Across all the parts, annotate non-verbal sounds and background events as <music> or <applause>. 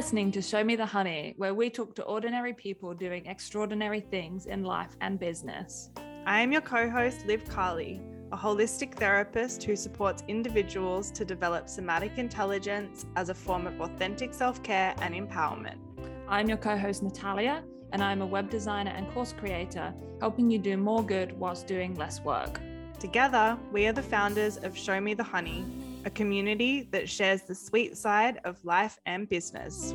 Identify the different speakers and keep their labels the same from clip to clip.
Speaker 1: listening to Show Me the Honey, where we talk to ordinary people doing extraordinary things in life and business.
Speaker 2: I am your co host, Liv Carley, a holistic therapist who supports individuals to develop somatic intelligence as a form of authentic self care and empowerment.
Speaker 1: I'm your co host, Natalia, and I'm a web designer and course creator, helping you do more good whilst doing less work.
Speaker 2: Together, we are the founders of Show Me the Honey, a community that shares the sweet side of life and business.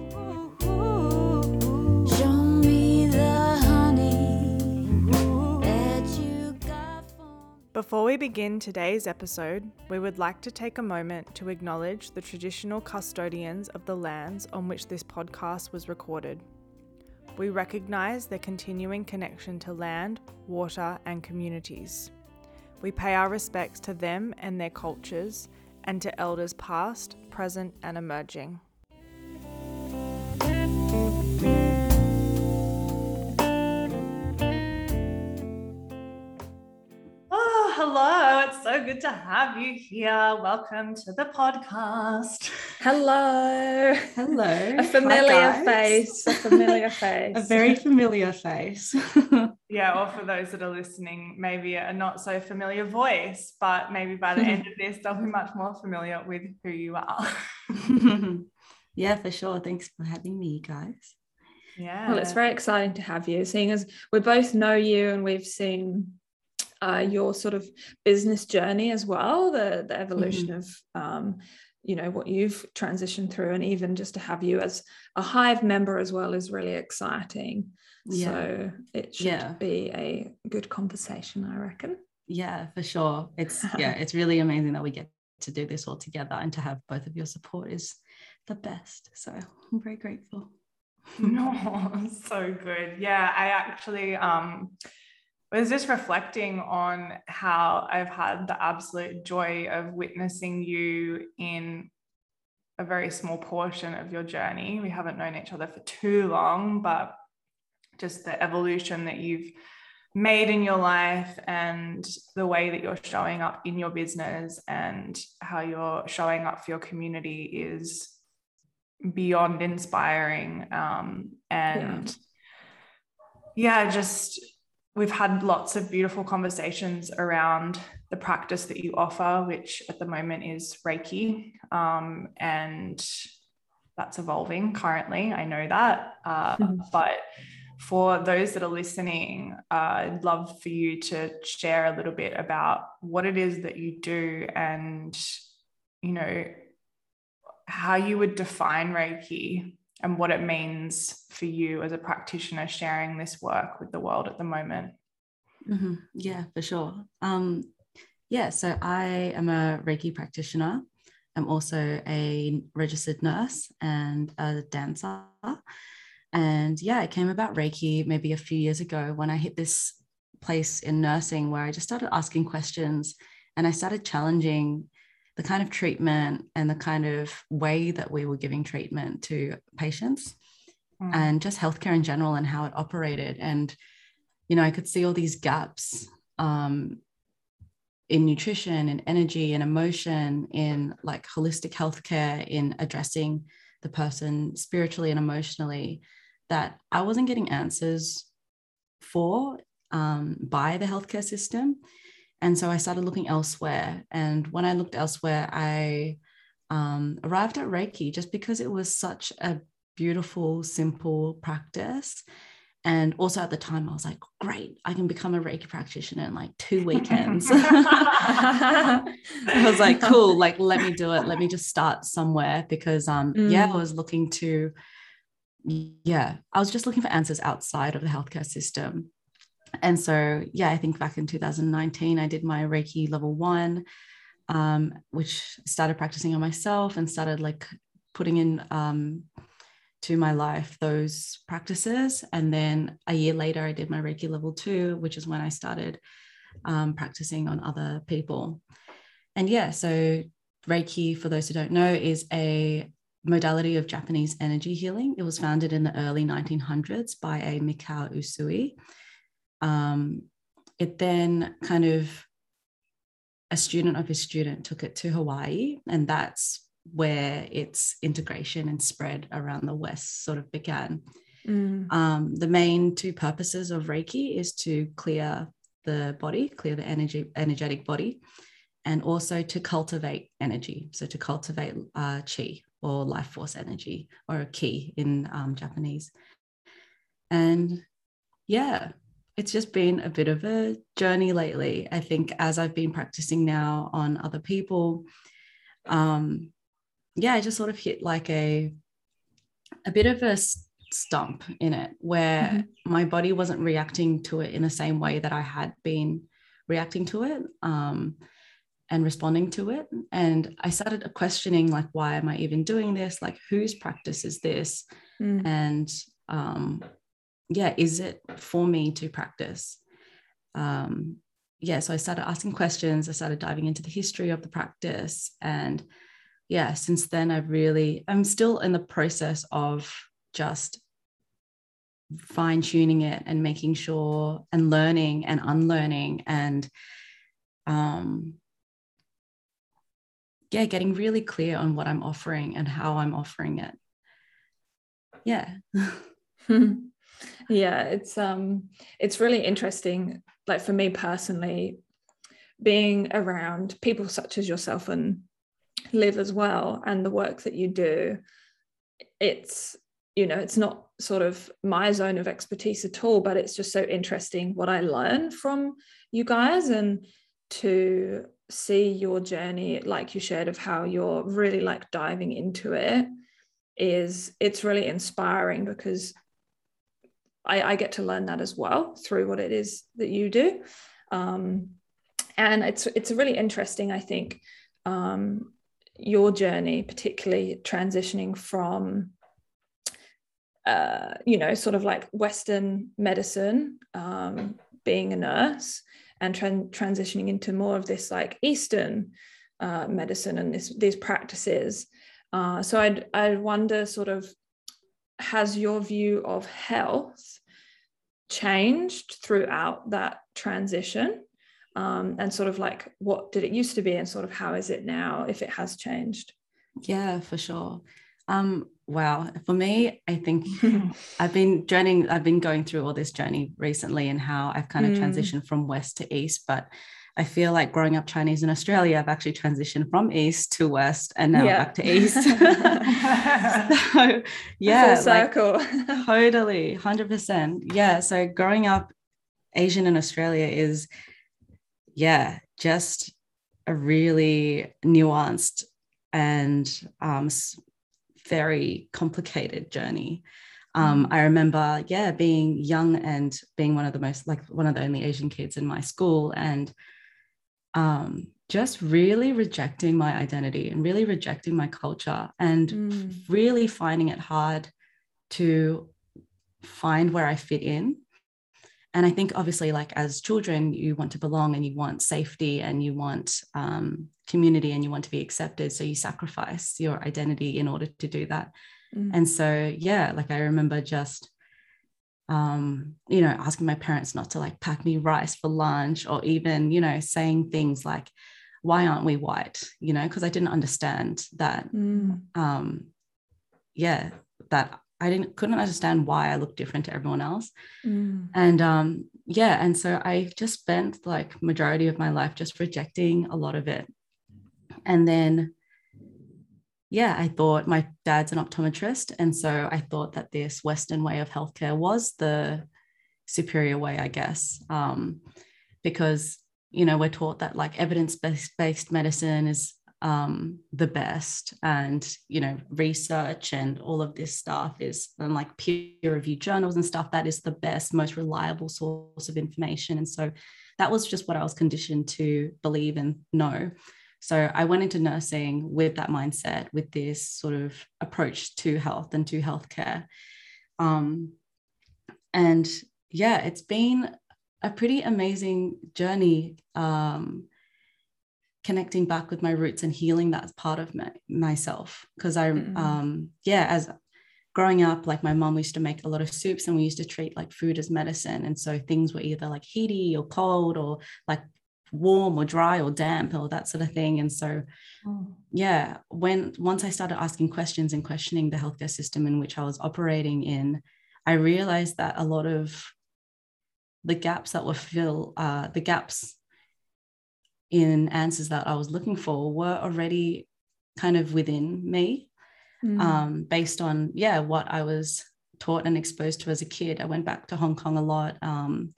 Speaker 2: Before we begin today's episode, we would like to take a moment to acknowledge the traditional custodians of the lands on which this podcast was recorded. We recognise their continuing connection to land, water, and communities. We pay our respects to them and their cultures and to elders past, present, and emerging. Hello. It's so good to have you here. Welcome to the podcast.
Speaker 1: Hello.
Speaker 3: Hello.
Speaker 1: A familiar face. A familiar <laughs> face.
Speaker 3: a very familiar face. <laughs>
Speaker 2: yeah, or for those that are listening, maybe a not so familiar voice, but maybe by the end <laughs> of this, they'll be much more familiar with who you are.
Speaker 3: yeah, for sure. Thanks for having me, guys.
Speaker 2: Yeah.
Speaker 1: Well, it's very exciting to have you, seeing as we both know you and we've seen uh, your sort of business journey as well, the the evolution mm-hmm. of um, you know what you've transitioned through, and even just to have you as a hive member as well is really exciting. Yeah. So it should yeah. be a good conversation, I reckon.
Speaker 3: Yeah, for sure. It's yeah, <laughs> it's really amazing that we get to do this all together and to have both of your support is the best. So I'm very grateful. <laughs>
Speaker 2: no, so good. Yeah, I actually um was just reflecting on how I've had the absolute joy of witnessing you in a very small portion of your journey. We haven't known each other for too long, but just the evolution that you've made in your life and the way that you're showing up in your business and how you're showing up for your community is beyond inspiring um, and yeah. yeah just we've had lots of beautiful conversations around the practice that you offer which at the moment is reiki um, and that's evolving currently i know that uh, mm-hmm. but for those that are listening uh, i'd love for you to share a little bit about what it is that you do and you know how you would define Reiki and what it means for you as a practitioner sharing this work with the world at the moment.
Speaker 3: Mm-hmm. Yeah, for sure. Um, yeah, so I am a Reiki practitioner. I'm also a registered nurse and a dancer. And yeah, it came about Reiki maybe a few years ago when I hit this place in nursing where I just started asking questions and I started challenging the kind of treatment and the kind of way that we were giving treatment to patients mm. and just healthcare in general and how it operated. And, you know, I could see all these gaps um, in nutrition and energy and emotion, in like holistic healthcare, in addressing the person spiritually and emotionally that I wasn't getting answers for um, by the healthcare system. And so I started looking elsewhere. And when I looked elsewhere, I um, arrived at Reiki just because it was such a beautiful, simple practice. And also at the time, I was like, great, I can become a Reiki practitioner in like two weekends. <laughs> I was like, cool, like, let me do it. Let me just start somewhere because, um, mm. yeah, I mm. was looking to, yeah, I was just looking for answers outside of the healthcare system and so yeah i think back in 2019 i did my reiki level one um, which started practicing on myself and started like putting in um, to my life those practices. And then a year later i did my reiki level two which is when i started um, practicing on other people. And yeah so reiki for those who don't know is a modality of japanese energy healing. It was founded in the early 1900s by a mikao usui um, it then kind of a student of his student took it to Hawaii, and that's where its integration and spread around the West sort of began.
Speaker 1: Mm.
Speaker 3: Um, the main two purposes of Reiki is to clear the body, clear the energy, energetic body, and also to cultivate energy. So to cultivate uh, chi or life force energy or a ki in um, Japanese. And yeah, it's just been a bit of a journey lately. I think as I've been practicing now on other people, um, yeah, I just sort of hit like a a bit of a stump in it where mm-hmm. my body wasn't reacting to it in the same way that I had been reacting to it um, and responding to it. And I started questioning, like, why am I even doing this? Like, whose practice is this?
Speaker 1: Mm.
Speaker 3: And um, yeah, is it for me to practice? Um, yeah, so I started asking questions. I started diving into the history of the practice. And yeah, since then, I've really, I'm still in the process of just fine tuning it and making sure and learning and unlearning and um yeah getting really clear on what i'm offering and how i'm offering it yeah <laughs>
Speaker 1: yeah it's um it's really interesting like for me personally being around people such as yourself and Liv as well and the work that you do it's you know it's not sort of my zone of expertise at all but it's just so interesting what i learn from you guys and to see your journey like you shared of how you're really like diving into it is it's really inspiring because I, I get to learn that as well through what it is that you do um, and it's it's really interesting i think um, your journey particularly transitioning from uh, you know, sort of like Western medicine, um, being a nurse, and tra- transitioning into more of this like Eastern uh, medicine and this, these practices. Uh, so I'd I wonder, sort of, has your view of health changed throughout that transition? Um, and sort of like what did it used to be and sort of how is it now if it has changed
Speaker 3: yeah for sure um, wow. For me, I think <laughs> I've been journeying, I've been going through all this journey recently and how I've kind of mm. transitioned from west to east. But I feel like growing up Chinese in Australia, I've actually transitioned from east to west and now yeah. back to east. <laughs> <laughs> so, yeah,
Speaker 1: circle.
Speaker 3: Like, <laughs> totally, 100%. Yeah. So growing up Asian in Australia is, yeah, just a really nuanced and um, very complicated journey. Um, mm. I remember, yeah, being young and being one of the most, like one of the only Asian kids in my school, and um, just really rejecting my identity and really rejecting my culture and mm. really finding it hard to find where I fit in and i think obviously like as children you want to belong and you want safety and you want um, community and you want to be accepted so you sacrifice your identity in order to do that mm. and so yeah like i remember just um, you know asking my parents not to like pack me rice for lunch or even you know saying things like why aren't we white you know because i didn't understand that
Speaker 1: mm.
Speaker 3: um yeah that I didn't couldn't understand why I looked different to everyone else.
Speaker 1: Mm.
Speaker 3: And um, yeah, and so I just spent like majority of my life just rejecting a lot of it. And then yeah, I thought my dad's an optometrist. And so I thought that this Western way of healthcare was the superior way, I guess. Um, because, you know, we're taught that like evidence based medicine is um, the best and you know research and all of this stuff is and like peer reviewed journals and stuff that is the best most reliable source of information and so that was just what i was conditioned to believe and know so i went into nursing with that mindset with this sort of approach to health and to healthcare. Um, and yeah it's been a pretty amazing journey um, connecting back with my roots and healing that part of my, myself. Because i mm-hmm. um yeah as growing up like my mom used to make a lot of soups and we used to treat like food as medicine. And so things were either like heaty or cold or like warm or dry or damp or that sort of thing. And so, mm. yeah, when once I started asking questions and questioning the healthcare system in which I was operating in, I realized that a lot of the gaps that were filled, uh, the gaps in answers that I was looking for were already kind of within me, mm. um, based on yeah what I was taught and exposed to as a kid. I went back to Hong Kong a lot. Um,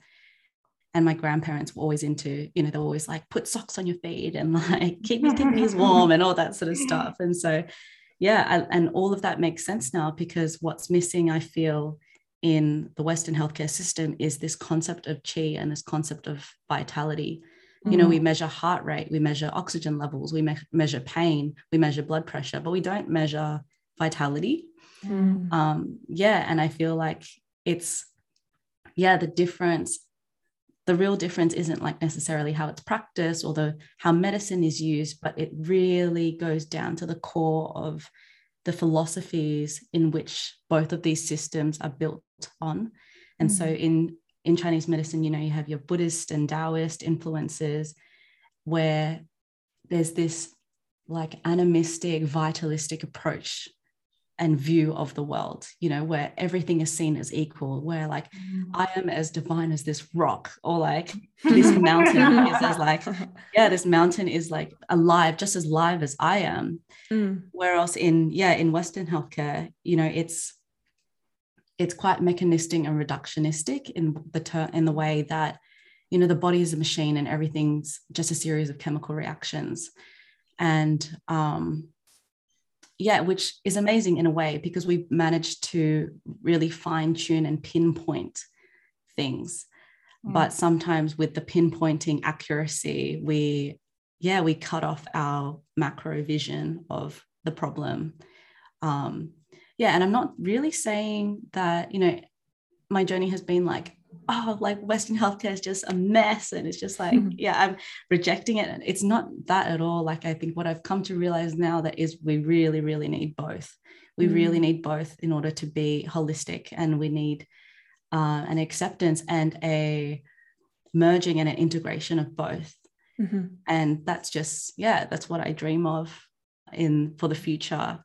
Speaker 3: and my grandparents were always into, you know, they're always like, put socks on your feet and like <laughs> keep your kidneys warm and all that sort of stuff. And so, yeah, I, and all of that makes sense now because what's missing, I feel, in the Western healthcare system is this concept of chi and this concept of vitality. Mm. You know, we mm. measure heart rate, we measure oxygen levels, we me- measure pain, we measure blood pressure, but we don't measure vitality. Mm. Um, yeah, and I feel like it's yeah the difference the real difference isn't like necessarily how it's practiced or the how medicine is used but it really goes down to the core of the philosophies in which both of these systems are built on. And mm so in in chinese medicine you know you have your buddhist and taoist influences where there's this like animistic vitalistic approach and view of the world, you know, where everything is seen as equal, where like mm. I am as divine as this rock, or like this <laughs> mountain is as like, <laughs> yeah, this mountain is like alive, just as live as I am. Mm. Whereas in, yeah, in Western healthcare, you know, it's it's quite mechanistic and reductionistic in the ter- in the way that, you know, the body is a machine and everything's just a series of chemical reactions. And um yeah, which is amazing in a way because we managed to really fine tune and pinpoint things. Mm. But sometimes with the pinpointing accuracy, we, yeah, we cut off our macro vision of the problem. Um, yeah, and I'm not really saying that, you know, my journey has been like oh, like Western healthcare is just a mess. And it's just like, mm-hmm. yeah, I'm rejecting it. And it's not that at all. Like, I think what I've come to realize now that is we really, really need both. We mm-hmm. really need both in order to be holistic. And we need uh, an acceptance and a merging and an integration of both. Mm-hmm. And that's just, yeah, that's what I dream of in for the future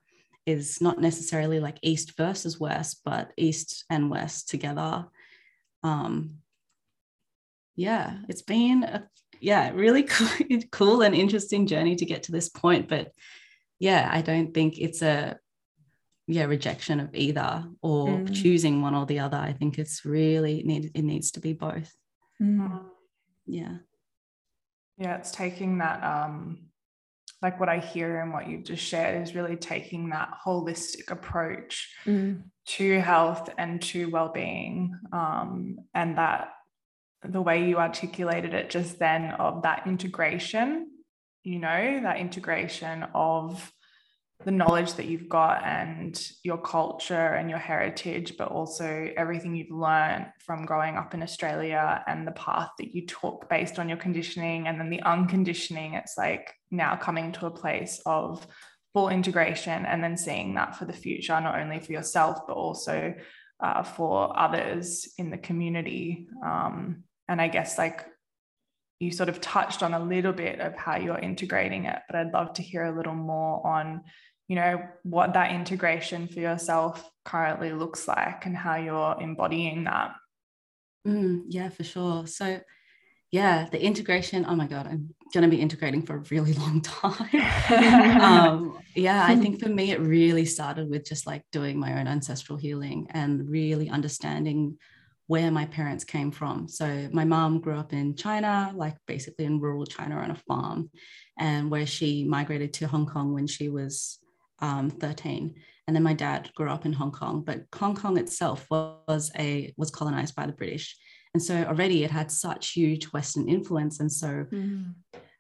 Speaker 3: is not necessarily like east versus west but east and west together um, yeah, it's been a yeah really <laughs> cool, cool and interesting journey to get to this point. But yeah, I don't think it's a yeah rejection of either or mm. choosing one or the other. I think it's really need it needs to be both. Mm. Yeah.
Speaker 2: Yeah, it's taking that um like what I hear and what you've just shared is really taking that holistic approach mm. to health and to well-being um, and that the way you articulated it just then of that integration you know that integration of the knowledge that you've got and your culture and your heritage, but also everything you've learned from growing up in Australia and the path that you took based on your conditioning and then the unconditioning. It's like now coming to a place of full integration and then seeing that for the future, not only for yourself, but also uh, for others in the community. Um, and I guess like you sort of touched on a little bit of how you're integrating it, but I'd love to hear a little more on you know what that integration for yourself currently looks like and how you're embodying that.
Speaker 3: Mm, yeah for sure. So yeah the integration oh my god i'm going to be integrating for a really <laughs> long time. <laughs> Um, yeah i think for me it really started with just like doing my own ancestral healing and really understanding where my parents came from. So my mom grew up in china like basically in rural china on a farm and where she migrated to hong kong when she was um, 13 and then my dad grew up in hong kong but hong kong itself was a was colonized by the british. And so already it had such huge western influence. And so mm.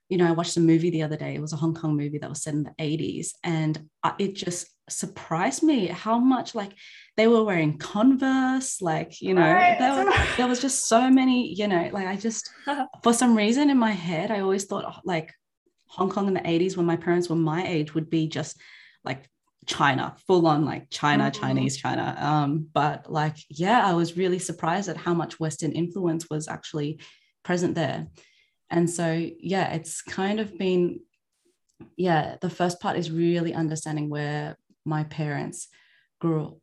Speaker 3: you know i watched a movie the other day. It was a hong kong movie that was set in the 80s and it just surprised me how much like they were wearing converse like you know right. there, there was just so many you know like i just <laughs> for some reason in my head i always thought like hong kong in the 80s when my parents were my age would be just like China, full on like China, mm-hmm. Chinese China. Um, but like, yeah, I was really surprised at how much Western influence was actually present there. and so yeah it's kind of been yeah the first part is really understanding where my parents grew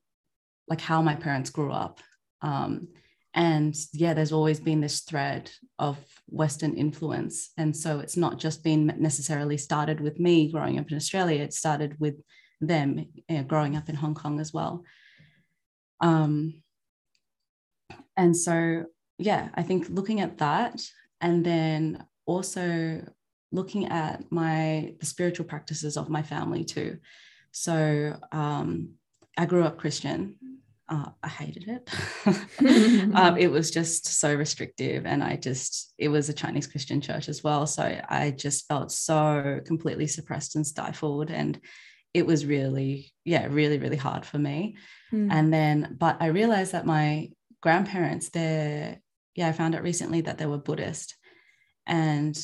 Speaker 3: like how my parents grew up um, and yeah there's always been this thread of western influence. And so it's not just been necessarily started with me growing up in australia it started with them you know, growing up in hong kong as well. Um, and so yeah i think looking at that and then also looking at my the spiritual practices of my family too. So um, i grew up christian uh, I hated it. <laughs> um, <laughs> it was just so restrictive, and I just it was a Chinese Christian church as well, so I just felt so completely suppressed and stifled, and it was really, yeah, really, really hard for me. Mm. And then, but I realized that my grandparents, they're yeah, I found out recently that they were Buddhist, and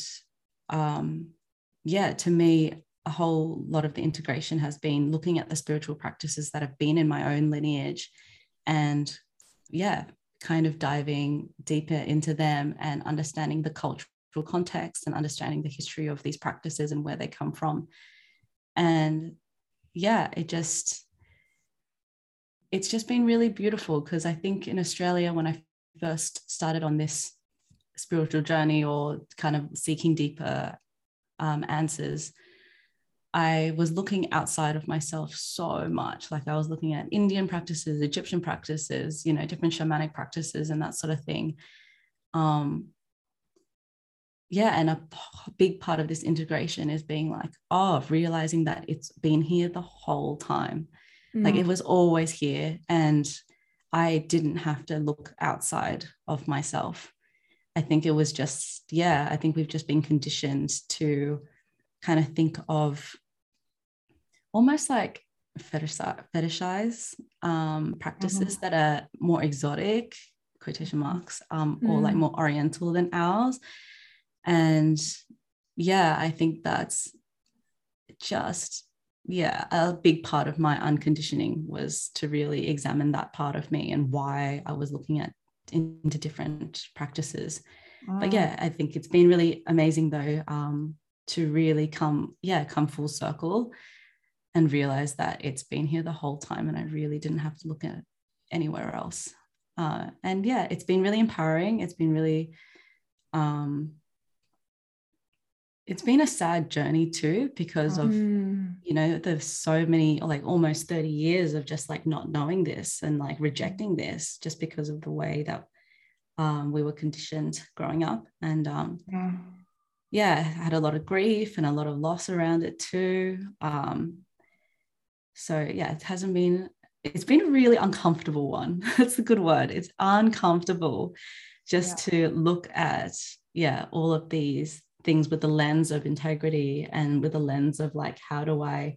Speaker 3: um, yeah, to me, a whole lot of the integration has been looking at the spiritual practices that have been in my own lineage and yeah kind of diving deeper into them and understanding the cultural context and understanding the history of these practices and where they come from. And yeah it just it's just been really beautiful because i think in australia when i first started on this spiritual journey or kind of seeking deeper um, answers I was looking outside of myself so much. Like I was looking at Indian practices, Egyptian practices, you know, different shamanic practices and that sort of thing. Um, yeah, and a p- big part of this integration is being like, oh, realizing that it's been here the whole time. Mm. Like it was always here. And I didn't have to look outside of myself. I think it was just, yeah, I think we've just been conditioned to kind of think of almost like fetishize, fetishize um, practices mm-hmm. that are more exotic, quotation marks, um, mm. or like mm. more oriental than ours. And yeah, I think that's just yeah a big part of my unconditioning was to really examine that part of me and why i was looking at into different practices but yeah i think it's been really amazing though um, to really come yeah come full circle and realize that it's been here the whole time and I really didn't have to look at anywhere else. Uh, and yeah, it's been really empowering. It's been really, um, it's been a sad journey too because of mm. you know there's so many like almost 30 years of just like not knowing this and like rejecting this just because of the way that um, we were conditioned growing up and um, yeah. yeah I had a lot of grief and a lot of loss around it too um, so yeah, it hasn't been, it's been a really uncomfortable one. <laughs> That's a good word. It's uncomfortable just yeah. to look at, yeah, all of these things with the lens of integrity and with the lens of like, how do I,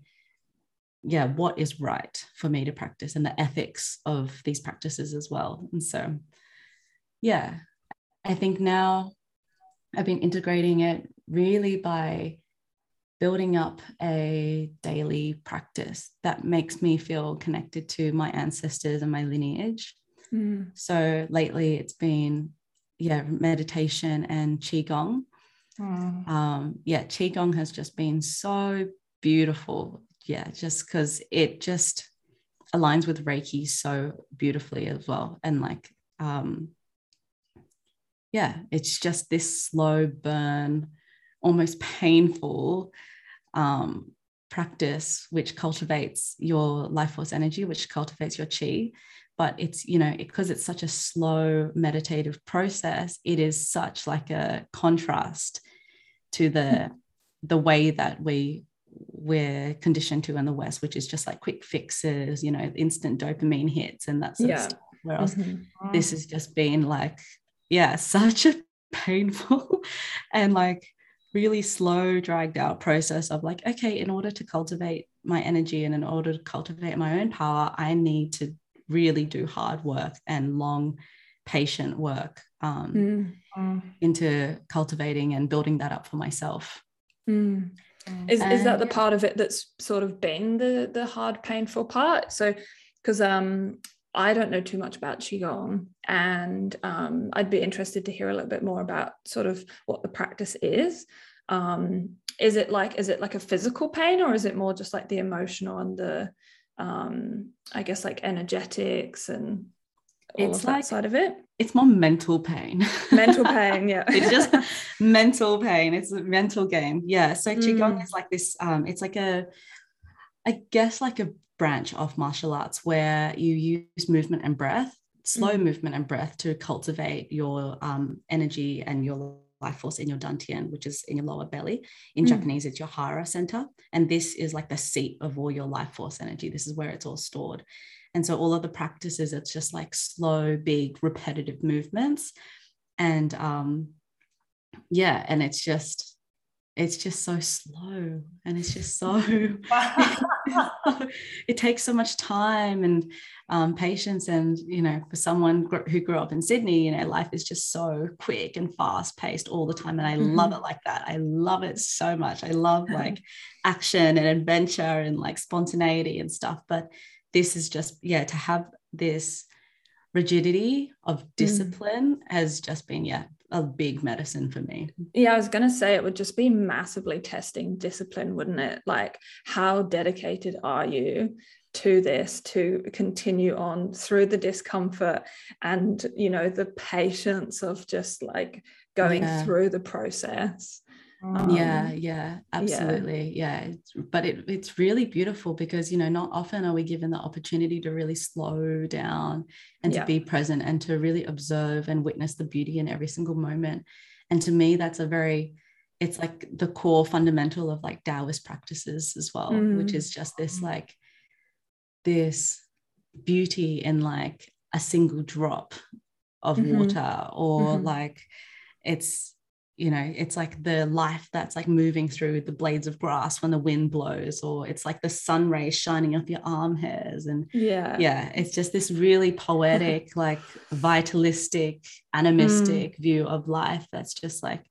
Speaker 3: yeah, what is right for me to practice and the ethics of these practices as well. And so, yeah, I think now I've been integrating it really by building up a daily practice that makes me feel connected to my ancestors and my lineage. Mm. So lately it's been, yeah, meditation and Qigong. Mm. Um, yeah, Qigong has just been so beautiful. Yeah, just because it just aligns with Reiki so beautifully as well. And like, um, yeah, it's just this slow burn, almost painful um, practice which cultivates your life force energy, which cultivates your chi. But it's, you know, because it's such a slow meditative process, it is such like a contrast to the the way that we we're conditioned to in the West, which is just like quick fixes, you know, instant dopamine hits and that sort yeah. of stuff. Whereas mm-hmm. this has just been like, yeah, <laughs> such a painful <laughs> and like really slow, dragged out process of like, okay, in order to cultivate my energy and in order to cultivate my own power, I need to really do hard work and long, patient work um, mm. into cultivating and building that up for myself.
Speaker 1: Mm. Is, is that the part of it that's sort of been the the hard, painful part? So, because um, I don't know too much about Qigong, and um, I'd be interested to hear a little bit more about sort of what the practice is. Um, is it like is it like a physical pain, or is it more just like the emotional and the, um, I guess like energetics and all it's of like, that side of it?
Speaker 3: It's more mental pain.
Speaker 1: Mental pain, <laughs> yeah.
Speaker 3: it's just mental pain. It's a mental game. Yeah. So Qigong mm. is like this. Um, it's like a, I guess like a branch of martial arts where you use movement and breath, slow mm. movement and breath to cultivate your um, energy and your life force in your dantian, which is in your lower belly. In mm. Japanese, it's your hara center. And this is like the seat of all your life force energy. This is where it's all stored. And so all of the practices, it's just like slow, big, repetitive movements. And um, yeah, and it's just it's just so slow and it's just so <laughs> <laughs> it takes so much time and um, patience and you know for someone who grew up in sydney you know life is just so quick and fast paced all the time and i mm-hmm. love it like that i love it so much i love <laughs> like action and adventure and like spontaneity and stuff but this is just yeah to have this rigidity of mm. discipline mm. has just been yeah a big medicine for me.
Speaker 1: Yeah, I was going to say it would just be massively testing discipline, wouldn't it? Like, how dedicated are you to this to continue on through the discomfort and, you know, the patience of just like going yeah. through the process?
Speaker 3: Um, yeah, yeah, absolutely. Yeah. yeah. But it, it's really beautiful because, you know, not often are we given the opportunity to really slow down and yeah. to be present and to really observe and witness the beauty in every single moment. And to me, that's a very, it's like the core fundamental of like Taoist practices as well, mm. which is just this like, this beauty in like a single drop of mm-hmm. water or mm-hmm. like it's you know it's like the life that's like moving through the blades of grass when the wind blows or it's like the sun rays shining off your arm hairs. And
Speaker 1: yeah.
Speaker 3: yeah it's just this really poetic <laughs> like vitalistic animistic mm. view of life that's just like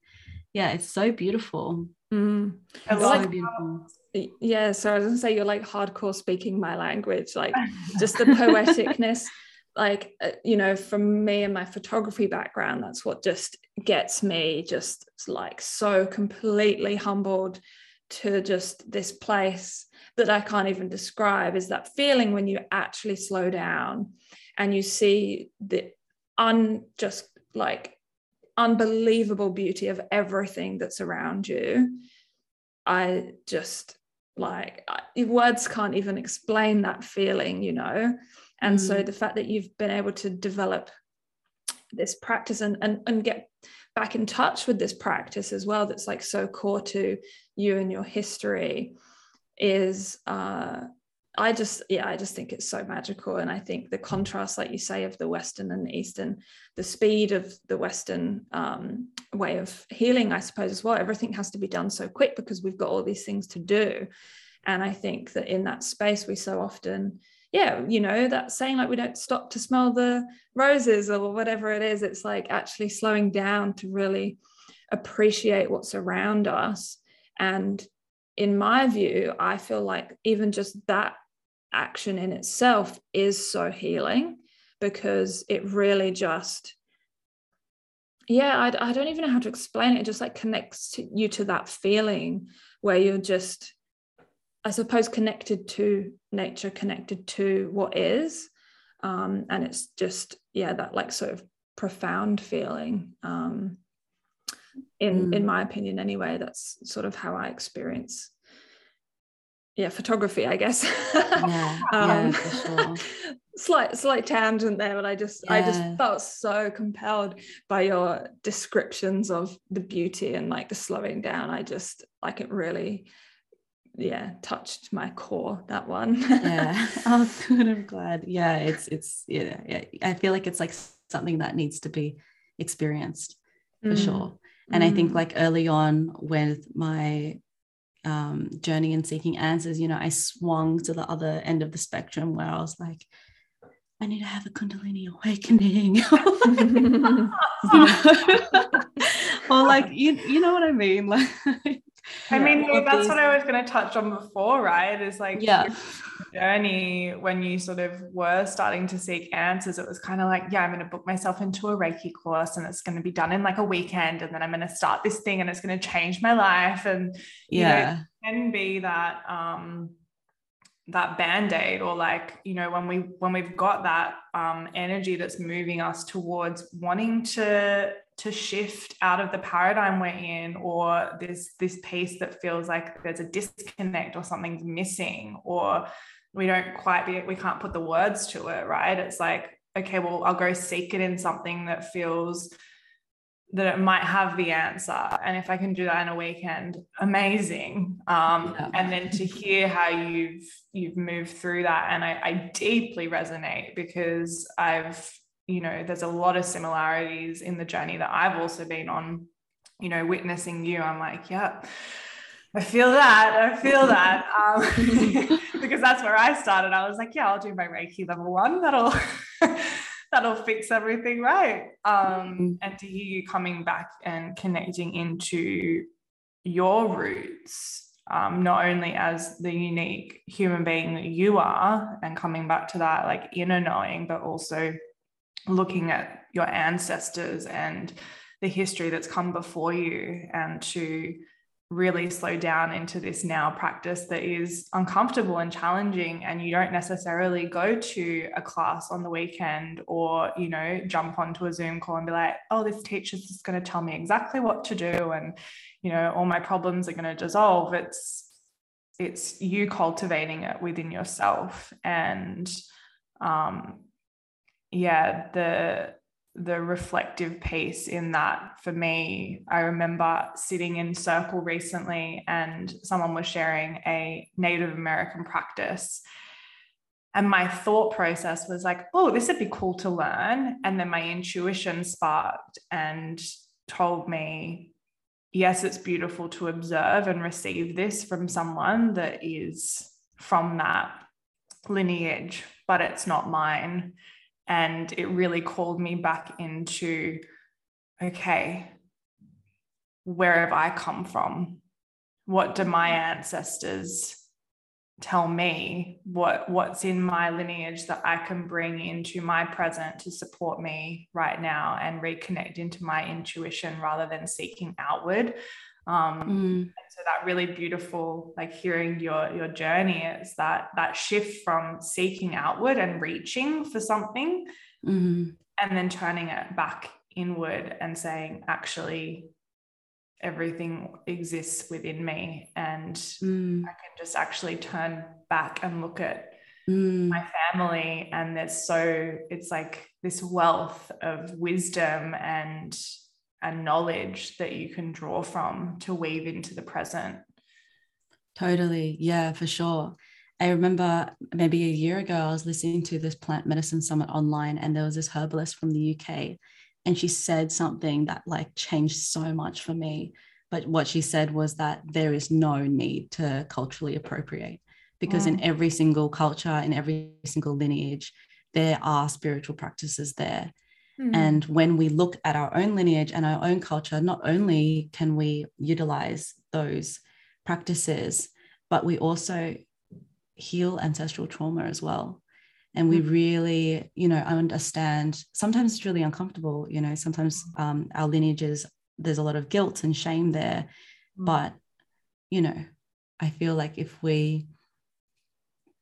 Speaker 3: yeah it's so beautiful.
Speaker 1: Mm. it's so like, beautiful. yeah so i was gonna say you're like hardcore speaking my language like just the <laughs> poeticness like uh, you know from me and my photography background that's what just gets me just like so completely humbled to just this place that I can't even describe is that feeling when you actually slow down and you see the un just like unbelievable beauty of everything that's around you. I just like I, words can't even explain that feeling you know and mm. so the fact that you've been able to develop this practice and, and and get back in touch with this practice as well that's like so core to you and your history is uh I just yeah I just think it's so magical. And I think the contrast like you say of the western and the eastern the speed of the western um, way of healing I suppose as well. Everything has to be done so quick because we've got all these things to do. And I think that in that space we so often yeah, you know, that saying like we don't stop to smell the roses or whatever it is, it's like actually slowing down to really appreciate what's around us. And in my view, I feel like even just that action in itself is so healing because it really just yeah I, I don't even know how to explain it it just like connects to you to that feeling where you're just I suppose, connected to nature, connected to what is. Um, and it's just, yeah, that like sort of profound feeling. Um, in mm. in my opinion, anyway, that's sort of how I experience yeah photography i guess <laughs>
Speaker 3: yeah, um, yeah sure. <laughs>
Speaker 1: slight slight tangent there but i just yeah. i just felt so compelled by your descriptions of the beauty and like the slowing down i just like it really yeah touched my core that one
Speaker 3: yeah <laughs> <laughs> oh good i'm glad yeah it's it's yeah, yeah i feel like it's like something that needs to be experienced for mm. sure and mm. i think mm. like early on with my um, journey in seeking answers you know i swung to the other end of the spectrum where i was like I need to have a Kundalini awakening. <laughs> or like you, you know what I mean? Like
Speaker 2: I mean, that's these... what I was going to touch on before, right? Is like,
Speaker 3: yeah,
Speaker 2: journey when you sort of were starting to seek answers. It was kind of like, yeah, I'm going to book myself into a Reiki course and it's going to be done in like a weekend. And then I'm going to start this thing and it's going to change my life. And,
Speaker 3: yeah,
Speaker 2: know, can be that, um, that band-aid or like you know when we when we've got that um, energy that's moving us towards wanting to to shift out of the paradigm we're in or this this piece that feels like there's a disconnect or something's missing or we don't quite be we can't put the words to it right? It's like okay well i'll go seek it in something that feels that it might have the answer. And if i can do that in a weekend amazing. Um, yeah. and then to hear how you've you've moved through that. And I, I deeply resonate because i've you know there's a lot of similarities in the journey that i've also been on you know witnessing you. I'm like yeah i feel that i feel that. <laughs> Um, <laughs> because that's where i started. I was like yeah i'll do my reiki level one. That'll <laughs> that'll fix everything right. Um, mm-hmm. and to hear you coming back and connecting into your roots um, not only as the unique human being that you are and coming back to that like inner knowing but also looking at your ancestors and the history that's come before you and to really slow down into this now practice that is uncomfortable and challenging and you don't necessarily go to a class on the weekend or you know jump onto a zoom call and be like oh this teacher's just going to tell me exactly what to do and you know all my problems are going to dissolve. It's it's you cultivating it within yourself and um yeah the the reflective piece in that for me i remember sitting in circle recently and someone was sharing a native american practice. And my thought process was like oh this would be cool to learn. And then my intuition sparked and told me yes it's beautiful to observe and receive this from someone that is from that lineage but it's not mine and it really called me back into okay, where have I come from? What do my ancestors tell me? What, what's in my lineage that I can bring into my present to support me right now and reconnect into my intuition rather than seeking outward? Um, mm. so that really beautiful like hearing your your journey is that that shift from seeking outward and reaching for something
Speaker 3: mm-hmm.
Speaker 2: and then turning it back inward and saying actually everything exists within me and
Speaker 3: mm.
Speaker 2: i can just actually turn back and look at
Speaker 3: mm.
Speaker 2: my family and there's so it's like this wealth of wisdom and and knowledge that you can draw from to weave into the present.
Speaker 3: Totally. Yeah, for sure. I remember maybe a year ago, I was listening to this plant medicine summit online, and there was this herbalist from the UK, and she said something that like changed so much for me. But what she said was that there is no need to culturally appropriate because in mm. every single culture, in every single lineage, there are spiritual practices there. Mm. And when we look at our own lineage and our own culture, not only can we utilize those practices, but we also heal ancestral trauma as well. And we mm. really, you know, I understand sometimes it's really uncomfortable, you know, sometimes um, our lineages, there's a lot of guilt and shame there. Mm. But, you know, I feel like if we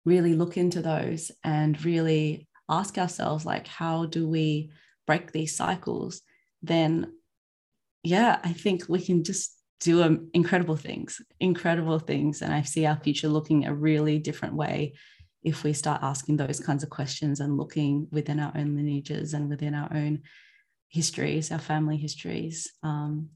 Speaker 3: really look into those and really ask ourselves, like, how do we break these cycles, then yeah, I think we can just do um, incredible things, incredible things. And I see our future looking a really different way if we start asking those kinds of questions and looking within our own lineages and within our own histories, our family histories. Um,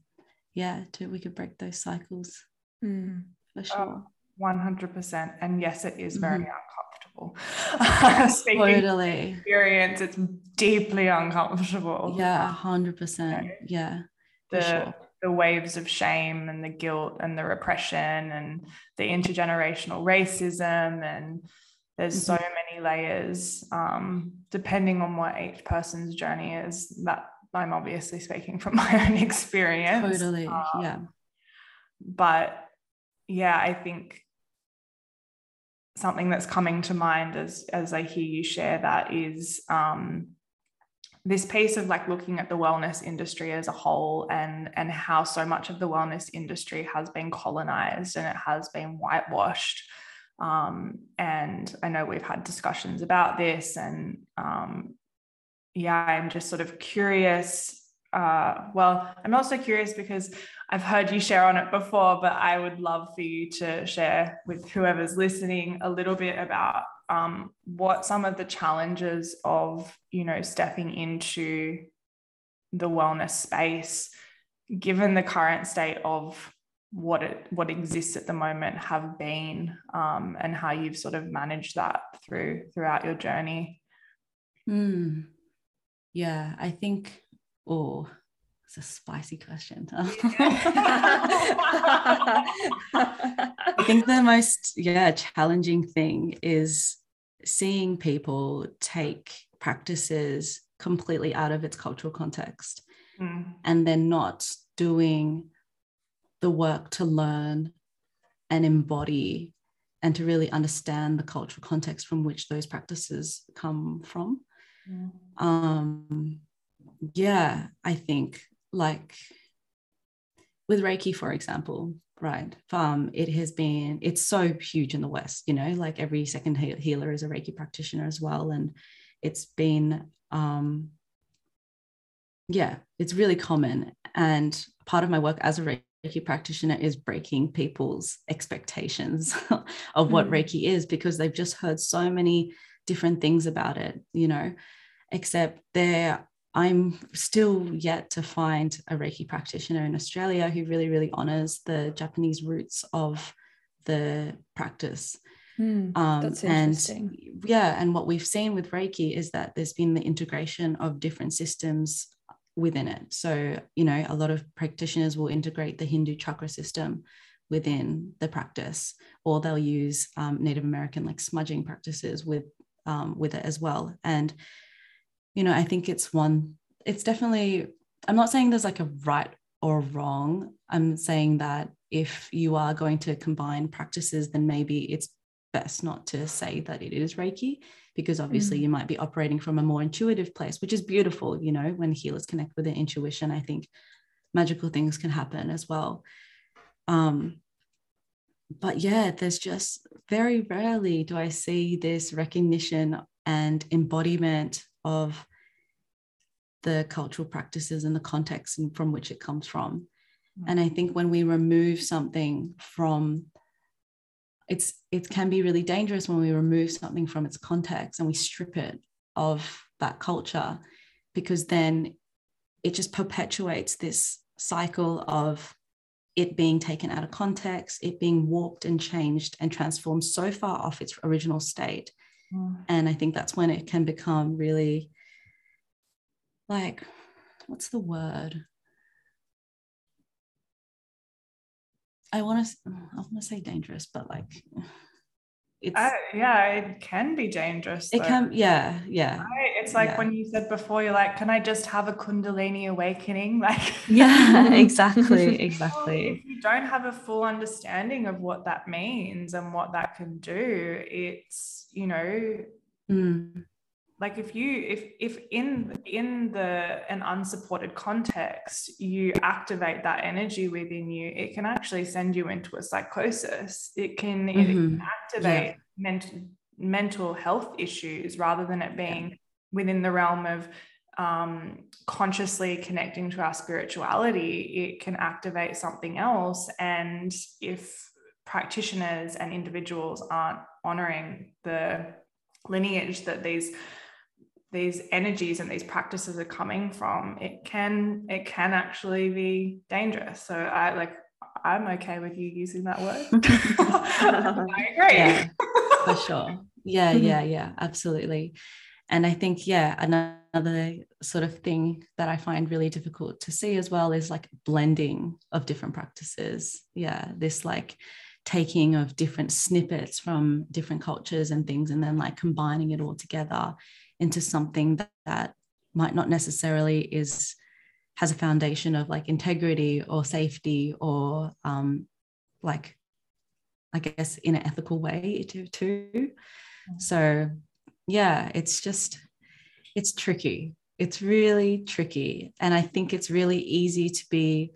Speaker 3: yeah, to, we could break those cycles
Speaker 1: mm.
Speaker 3: for sure.
Speaker 2: Oh, 100%. And yes, it is very mm-hmm uncomfortable. <laughs>
Speaker 3: totally.
Speaker 2: Experience, it's deeply uncomfortable.
Speaker 3: Yeah, hundred percent. Yeah.
Speaker 2: The sure. the waves of shame and the guilt and the repression and the intergenerational racism and there's mm-hmm. so many layers um, depending on what each person's journey is that i'm obviously speaking from <laughs> my own experience
Speaker 3: totally um, yeah
Speaker 2: but yeah, I think something that's coming to mind as as I hear you share that is um, this piece of like looking at the wellness industry as a whole and and how so much of the wellness industry has been colonized and it has been whitewashed. Um, and I know we've had discussions about this and um, yeah I'm just sort of curious uh, well I'm also curious because I've heard you share on it before, but I would love for you to share with whoever's listening a little bit about um, what some of the challenges of, you know, stepping into the wellness space, given the current state of what it what exists at the moment, have been, um, and how you've sort of managed that through throughout your journey.
Speaker 3: Hmm. Yeah, I think. Oh, it's a spicy question. <laughs> I think the most yeah challenging thing is seeing people take practices completely out of its cultural context mm. and then not doing the work to learn and embody and to really understand the cultural context from which those practices come from. Mm. Um, yeah, I think like with Reiki, for example, right? Um, it has been, it's so huge in the West, you know, like every second healer is a Reiki practitioner as well. And it's been, um, yeah, it's really common. And part of my work as a Reiki practitioner is breaking people's expectations <laughs> of what mm. Reiki is because they've just heard so many different things about it, you know, except there I'm still yet to find a Reiki practitioner in Australia who really, really honors the Japanese roots of the practice.
Speaker 1: Mm, um, that's interesting.
Speaker 3: And yeah, and what we've seen with Reiki is that there's been the integration of different systems within it. So, you know, a lot of practitioners will integrate the Hindu chakra system within the practice, or they'll use um, Native American like smudging practices with um, with it as well. And you know, I think it's one, it's definitely, I'm not saying there's like a right or wrong. I'm saying that if you are going to combine practices, then maybe it's best not to say that it is Reiki, because obviously mm. you might be operating from a more intuitive place, which is beautiful. You know, when healers connect with their intuition, I think magical things can happen as well. Um, but yeah, there's just very rarely do I see this recognition and embodiment of the cultural practices and the context from which it comes from. Mm. And I think when we remove something from it's it can be really dangerous when we remove something from its context and we strip it of that culture because then it just perpetuates this cycle of it being taken out of context, it being warped and changed and transformed so far off its original state Mm. And I think that's when it can become really like, what's the word? I want to, I want to say dangerous, but like,
Speaker 2: it's yeah, it can be dangerous.
Speaker 3: It can, yeah, yeah.
Speaker 2: Right? It's like
Speaker 3: yeah.
Speaker 2: when you said before, you're like, can I just have a Kundalini awakening? <laughs> Like,
Speaker 3: yeah, <laughs> exactly, exactly.
Speaker 2: if you don't have a full understanding of what that means and what that can do, it's you know
Speaker 3: mm.
Speaker 2: Like if you if if in in the an unsupported context you activate that energy within you it can actually send you into a psychosis it can, mm-hmm. it can activate yeah. mental mental health issues rather than it being yeah. within the realm of um, consciously connecting to our spirituality, it can activate something else. And if practitioners and individuals aren't honoring the lineage that these these energies and these practices are coming from it can it can actually be dangerous. So i like i'm okay with you using that word. <laughs> <laughs> I agree.
Speaker 3: Yeah, for <laughs> sure. Yeah yeah yeah absolutely. And i think yeah another sort of thing that i find really difficult to see as well is like blending of different practices. Yeah this like taking of different snippets from different cultures and things and then like combining it all together into something that, that might not necessarily is has a foundation of like integrity or safety or um, like I guess, in an ethical way too. too.
Speaker 2: Mm.
Speaker 3: So, yeah, it's just, it's tricky. It's really tricky. And I think it's really easy to be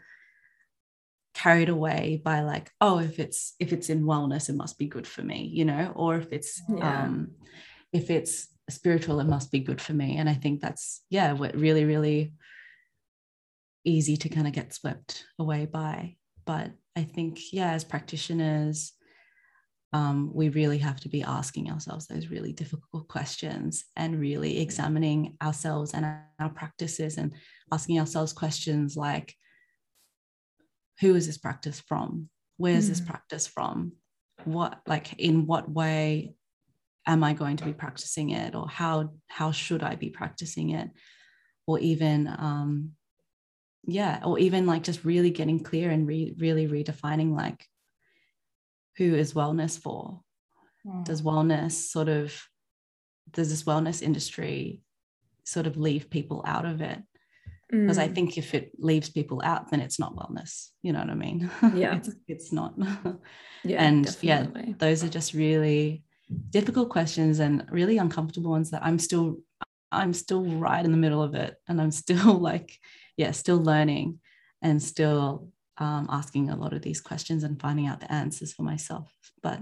Speaker 3: carried away by like oh if it's if it's in wellness it must be good for me you know or if it's
Speaker 1: Yeah.
Speaker 3: um if it's spiritual it must be good for me. And i think that's yeah what really really easy to kind of get swept away by. But i think yeah as practitioners um, we really have to be asking ourselves those really difficult questions and really examining ourselves and our practices and asking ourselves questions like who is this practice from? Where is this
Speaker 1: Mm.
Speaker 3: practice from? What like in what way am i going to be practicing it or how how should i be practicing it or even um yeah or even like just really getting clear and re- really redefining like who is wellness for
Speaker 2: Mm.
Speaker 3: does wellness sort of does this wellness industry sort of leave people out of it because I
Speaker 1: Mm.
Speaker 3: think if it leaves people out, then it's not wellness. You know what I mean? <laughs>
Speaker 1: Yeah.
Speaker 3: it's, it's not. <laughs>
Speaker 1: yeah,
Speaker 3: and
Speaker 1: definitely.
Speaker 3: yeah, those are just really difficult questions and really uncomfortable ones that I'm still, I'm still right in the middle of it, and I'm still <laughs> like, yeah, still learning and still um, asking a lot of these questions and finding out the answers for myself. But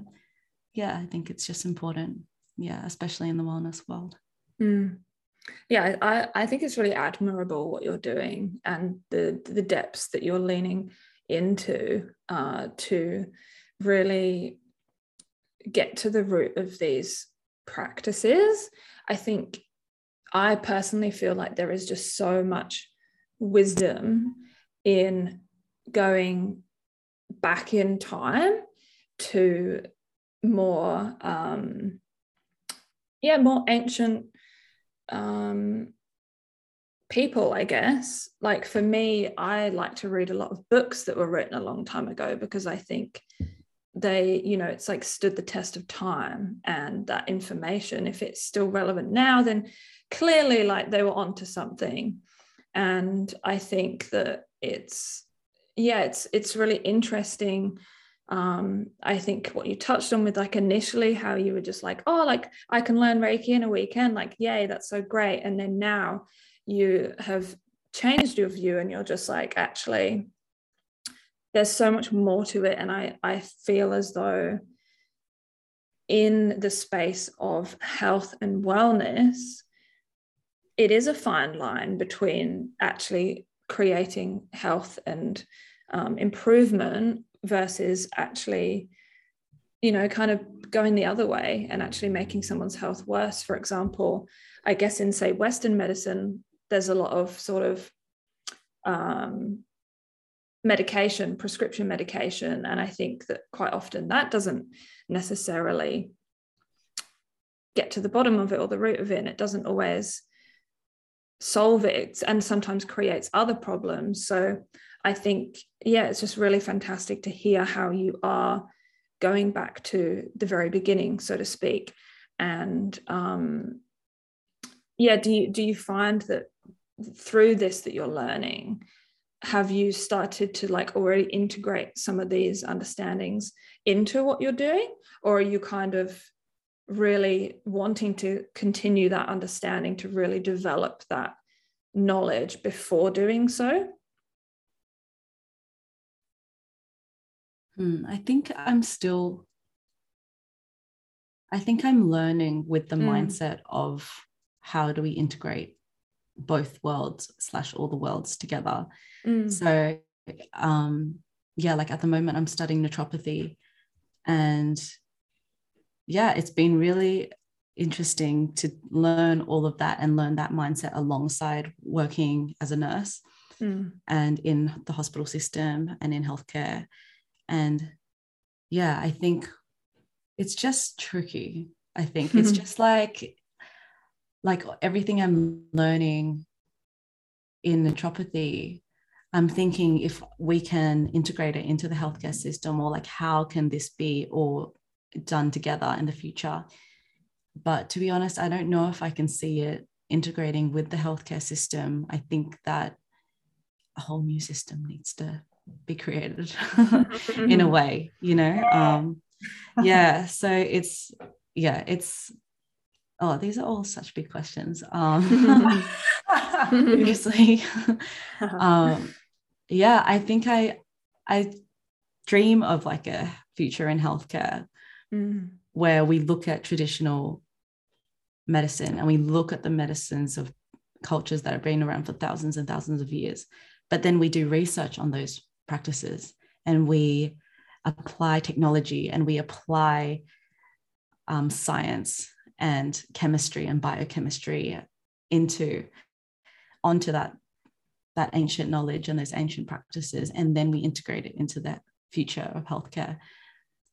Speaker 3: yeah, I think it's just important. Yeah, especially in the wellness world.
Speaker 1: Mm. Yeah, I, I think it's really admirable what you're doing and the the depths that you're leaning into uh, to really get to the root of these practices. I think I personally feel like there is just so much wisdom in going back in time to more um yeah more ancient um people i guess like for me i like to read a lot of books that were written a long time ago because i think they you know it's like stood the test of time and that information if it's still relevant now then clearly like they were onto something. And i think that it's yeah it's it's really interesting. Um i think what you touched on with like initially how you were just like oh like i can learn reiki in a weekend like yay that's so great. And then now you have changed your view and you're just like actually there's so much more to it and i i feel as though in the space of health and wellness it is a fine line between actually creating health and um, improvement versus actually you know kind of going the other way and actually making someone's health worse. For example i guess in say western medicine there's a lot of sort of um, medication prescription medication and i think that quite often that doesn't necessarily get to the bottom of it or the root of it and it doesn't always solve it and sometimes creates other problems. So i think yeah it's just really fantastic to hear how you are going back to the very beginning so to speak. And um yeah do you do you find that through this that you're learning have you started to like already integrate some of these understandings into what you're doing or are you kind of really wanting to continue that understanding to really develop that knowledge before doing so
Speaker 3: Hmm, I think I'm still, I think I'm learning with the
Speaker 1: Mm.
Speaker 3: mindset of how do we integrate both worlds slash all the worlds together.
Speaker 1: Mm.
Speaker 3: So, um, yeah, like at the moment I'm studying naturopathy, and yeah, it's been really interesting to learn all of that and learn that mindset alongside working as a nurse
Speaker 1: Mm.
Speaker 3: and in the hospital system and in healthcare. And yeah, I think it's just tricky. I think it's <laughs> just like like everything I'm learning in naturopathy, I'm thinking if we can integrate it into the healthcare system or like how can this be all done together in the future. But to be honest, I don't know if I can see it integrating with the healthcare system. I think that a whole new system needs to be created <laughs> in a <laughs> way, you know. Um, yeah so it's yeah it's oh these are all such big questions <laughs> um <laughs> obviously <laughs> um yeah i think i i dream of like a future in healthcare
Speaker 1: Mm.
Speaker 3: where we look at traditional medicine and we look at the medicines of cultures that have been around for thousands and thousands of years but then we do research on those practices and we apply technology and we apply um, science and chemistry and biochemistry into onto that that ancient knowledge and those ancient practices and then we integrate it into that future of healthcare.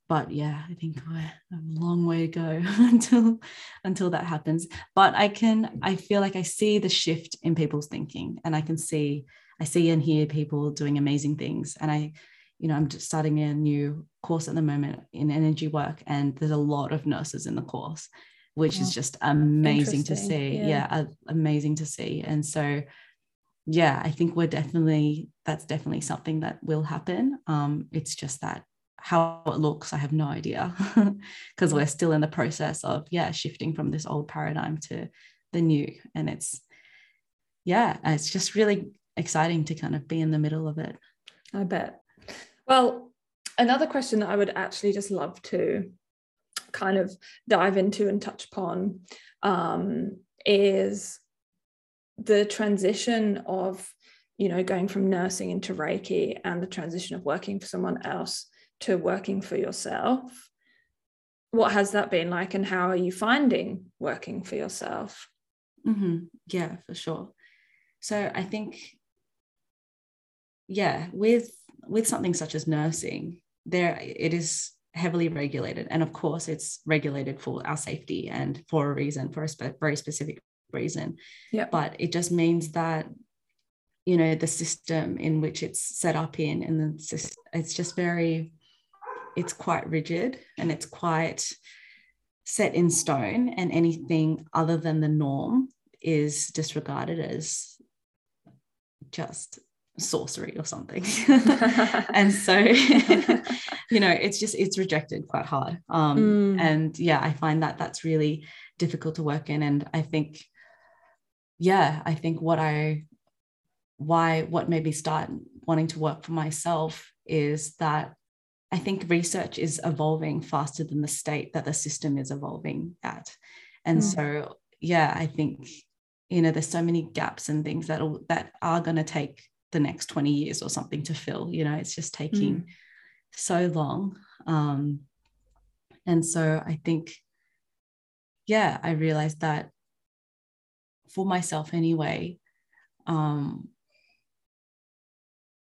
Speaker 3: But yeah i think we're a long way to go <laughs> until until that happens. But i can i feel like i see the shift in people's thinking and i can see i see and hear people doing amazing things. And i you know i'm just starting a new course at the moment in energy work and there's a lot of nurses in the course which
Speaker 1: Oh,
Speaker 3: is just amazing to see.
Speaker 1: Yeah.
Speaker 3: yeah, uh, amazing to see. And so yeah i think we're definitely that's definitely something that will happen. Um it's just that how it looks i have no idea. <laughs> Because we're still in the process of yeah shifting from this old paradigm to the new. And it's yeah it's just really exciting to kind of be in the middle of it.
Speaker 1: I bet. Well, another question that I would actually just love to kind of dive into and touch upon um, is the transition of, you know, going from nursing into Reiki and the transition of working for someone else to working for yourself. What has that been like, and how are you finding working for yourself?
Speaker 3: Mhm. Yeah, for sure. So I think, yeah, with with something such as nursing, there it is heavily regulated, and of course, it's regulated for our safety and for a reason, for a spe- very specific reason.
Speaker 1: Yeah.
Speaker 3: But it just means that you know the system in which it's set up in, and the sys- it's just very, it's quite rigid and it's quite set in stone, and anything other than the norm is disregarded as just sorcery or something <laughs> and so <laughs> <laughs> you know it's just it's rejected quite hard um
Speaker 1: Mm.
Speaker 3: and yeah i find that that's really difficult to work in and i think yeah i think what i why what made me start wanting to work for myself is that i think research is evolving faster than the state that the system is evolving at and
Speaker 1: Mm.
Speaker 3: so yeah i think you know there's so many gaps and things that that are going to take the next 20 years or something to fill you know it's just taking so long um and so i think yeah i realized that for myself anyway um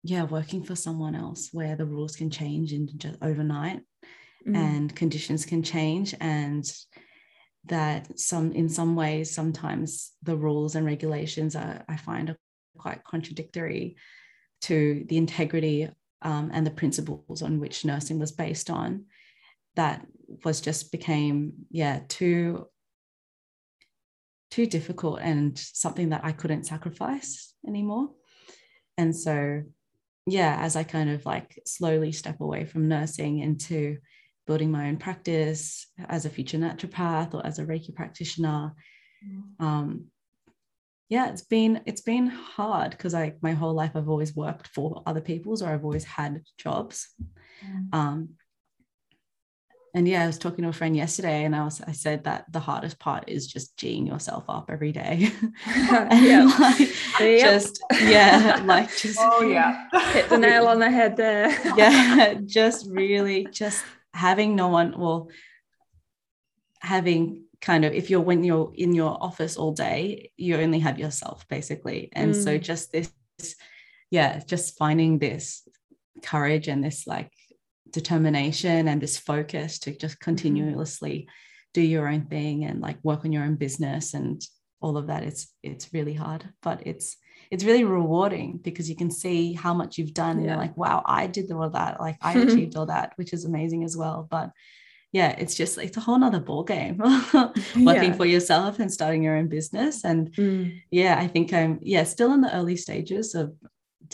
Speaker 3: yeah working for someone else where the rules can change in just overnight
Speaker 1: Mm.
Speaker 3: and conditions can change and that some in some ways sometimes the rules and regulations are i find are quite contradictory to the integrity um, and the principles on which nursing was based on that was just became yeah too too difficult and something that i couldn't sacrifice anymore. And so yeah as i kind of like slowly step away from nursing into building my own practice as a future naturopath or as a reiki practitioner um yeah it's been it's been hard because i my whole life i've always worked for other people's or i've always had jobs um and yeah i was talking to a friend yesterday and i was i said that the hardest part is just geeing yourself up every day <laughs> <laughs>
Speaker 1: yeah.
Speaker 3: like,
Speaker 1: Yep.
Speaker 3: just yeah like just
Speaker 2: Oh yeah.
Speaker 1: hit <laughs> the nail on the head there.
Speaker 3: yeah just really just having no one well having kind of if you're when you're in your office all day you only have yourself basically. And so
Speaker 1: Mm.
Speaker 3: just this yeah just finding this courage and this like determination and this focus to just continuously do your own thing and like work on your own business and all of that it's it's really hard. But it's it's really rewarding because you can see how much you've done and you're like wow i did all that. Like i <laughs> achieved all that which is amazing as well. But yeah it's just it's a whole nother ball game <laughs> working
Speaker 1: Yeah.
Speaker 3: for yourself and starting your own business and
Speaker 1: Mm.
Speaker 3: yeah i think i'm yeah still in the early stages of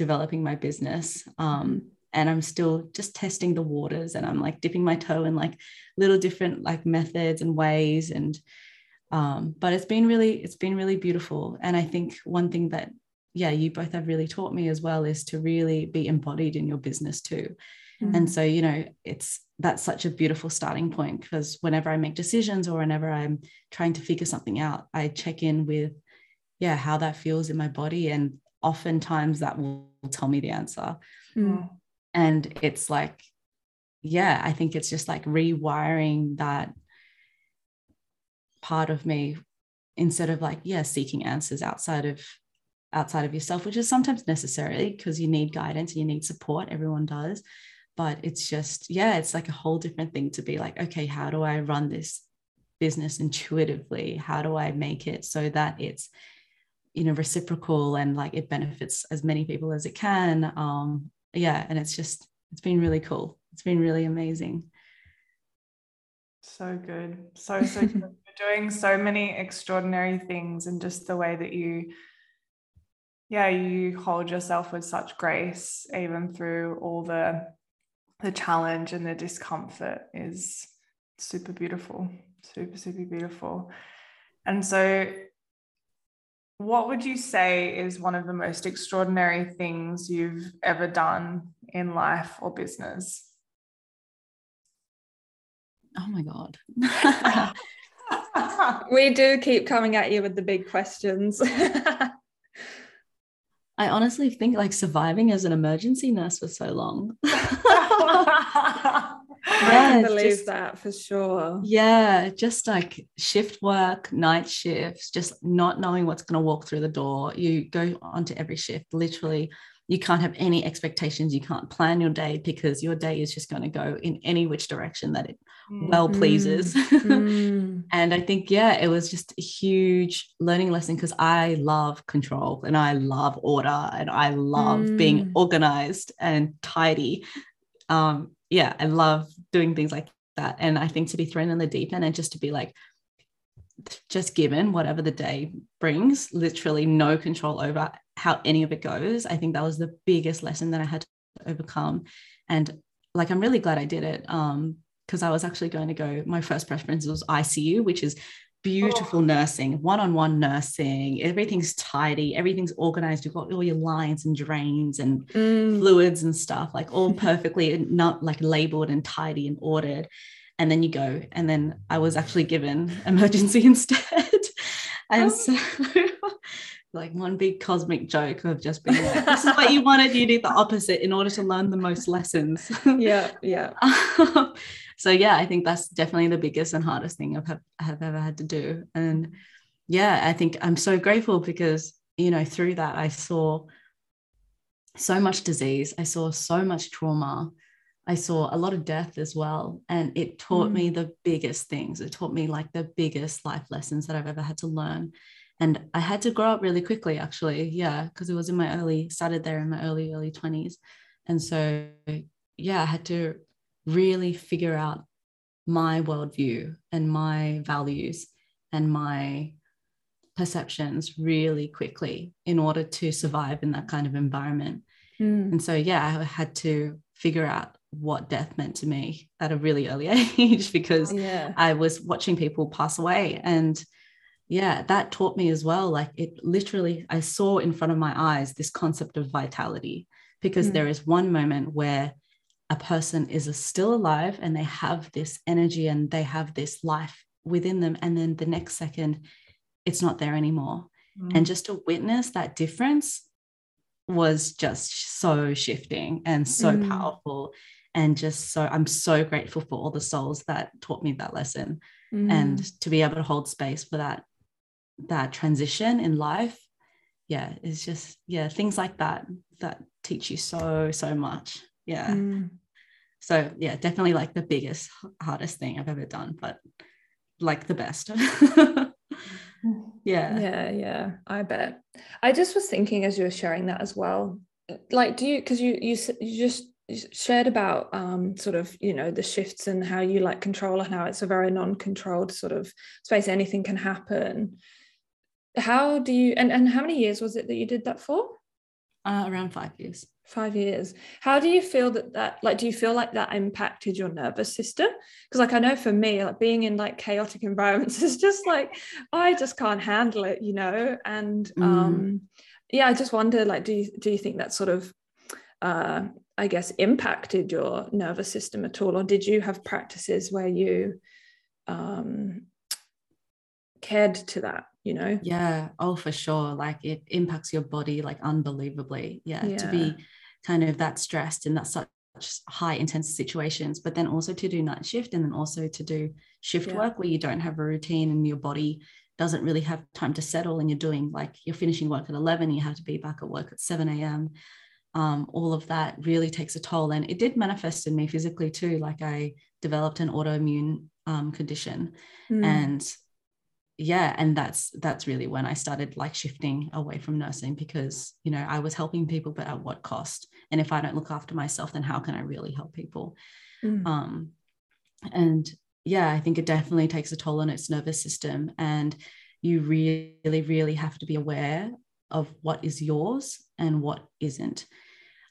Speaker 3: developing my business um and I'm still just testing the waters and I'm like dipping my toe in like little different like methods and ways and um, but it's been really it's been really beautiful and I think one thing that yeah you both have really taught me as well is to really be embodied in your business too mm-hmm. and so you know it's that's such a beautiful starting point because whenever I make decisions or whenever I'm trying to figure something out I check in with yeah how that feels in my body. And oftentimes that will tell me the answer. Mm and it's like yeah i think it's just like rewiring that part of me instead of like yeah seeking answers outside of outside of yourself which is sometimes necessary because you need guidance and you need support. Everyone does but it's just yeah it's like a whole different thing to be like okay how do i run this business intuitively how do i make it so that it's you know reciprocal and like it benefits as many people as it can um yeah, and it's just it's been really cool. It's been really amazing.
Speaker 2: So good. So so good. <laughs> You're doing so many extraordinary things and just the way that you yeah, you hold yourself with such grace even through all the the challenge and the discomfort is super beautiful. Super super beautiful. And so what would you say is one of the most extraordinary things you've ever done in life or business?
Speaker 3: Oh my God. <laughs> <laughs>
Speaker 1: we do keep coming at you with the big questions. <laughs>
Speaker 3: I honestly think like surviving as an emergency nurse for so long. <laughs> <laughs>
Speaker 1: I can believe just, that for sure.
Speaker 3: Yeah, just like shift work, night shifts, just not knowing what's going to walk through the door. You go onto every shift, literally. You can't have any expectations. You can't plan your day because your day is just going to go in any which direction that it mm. well pleases. <laughs> Mm. and I think, yeah, it was just a huge learning lesson because I love control and I love order and I love mm. being organized and tidy. Um, yeah, I love doing things like that. And I think to be thrown in the deep end and just to be like, just given whatever the day brings, literally no control over how any of it goes. I think that was the biggest lesson that I had to overcome. And like, I'm really glad I did it. Um, because I was actually going to go, my first preference was ICU, which is beautiful oh. nursing, one-on-one nursing. Everything's tidy, everything's organized. You've got all your lines and drains and mm. fluids and stuff, like all <laughs> perfectly not like labeled and tidy and ordered. And then you go, and then I was actually given <laughs> emergency instead. and oh. so <laughs> like one big cosmic joke of just being like, <laughs> this is what you wanted, you did the opposite in order to learn the most lessons. <laughs>
Speaker 1: yeah, yeah.
Speaker 3: so yeah i think that's definitely the biggest and hardest thing i've, have ever had to do and yeah i think i'm so grateful because you know through that i saw so much disease i saw so much trauma i saw a lot of death as well and it taught mm. me the biggest things it taught me like the biggest life lessons that i've ever had to learn and i had to grow up really quickly actually yeah because it was in my early started there in my early early 20s and so yeah i had to really figure out my worldview and my values and my perceptions really quickly in order to survive in that kind of environment. Mm. And so, yeah, I had to figure out what death meant to me at a really early <laughs> age because yeah. I was watching people pass away. And yeah, that taught me as well. Like it literally, I saw in front of my eyes this concept of vitality because mm. there is one moment where a person is still alive and they have this energy and they have this life within them and then the next second it's not there anymore mm. and just to witness that difference was just so shifting and so mm. powerful and just so i'm so grateful for all the souls that taught me that lesson mm. and to be able to hold space for that that transition in life. Yeah it's just yeah things like that that teach you so so much. Yeah. Mm. So yeah definitely like the biggest hardest thing i've ever done but like the best. <laughs> Yeah.
Speaker 1: Yeah yeah i bet. I just was thinking as you were sharing that as well like do you because you you you just shared about um sort of you know the shifts and how you like control and how it's a very non-controlled sort of space. Anything can happen how do you and and how many years was it that you did that for?
Speaker 3: Uh, around five years.
Speaker 1: Five years. How do you feel that that like do you feel like that impacted your nervous system? Because like i know for me like being in like chaotic <laughs> environments is just like i just can't handle it you know? And mm. um yeah i just wonder like do you do you think that sort of uh i guess impacted your nervous system at all? Or did you have practices where you um cared to that you know?
Speaker 3: Yeah. Oh for sure. Like it impacts your body like unbelievably. Yeah, yeah. to be kind of that stressed in that such high intense situations but then also to do night shift and then also to do shift yeah. work where you don't have a routine and your body doesn't really have time to settle and you're doing like you're finishing work at 11 you have to be back at work at 7 a.m um, all of that really takes a toll. And it did manifest in me physically too. Like i developed an autoimmune um, condition mm. and yeah and that's that's really when i started like shifting away from nursing because you know i was helping people but at what cost? And if i don't look after myself then how can i really help people? Mm. um and yeah i think it definitely takes a toll on its nervous system and you really really have to be aware of what is yours and what isn't.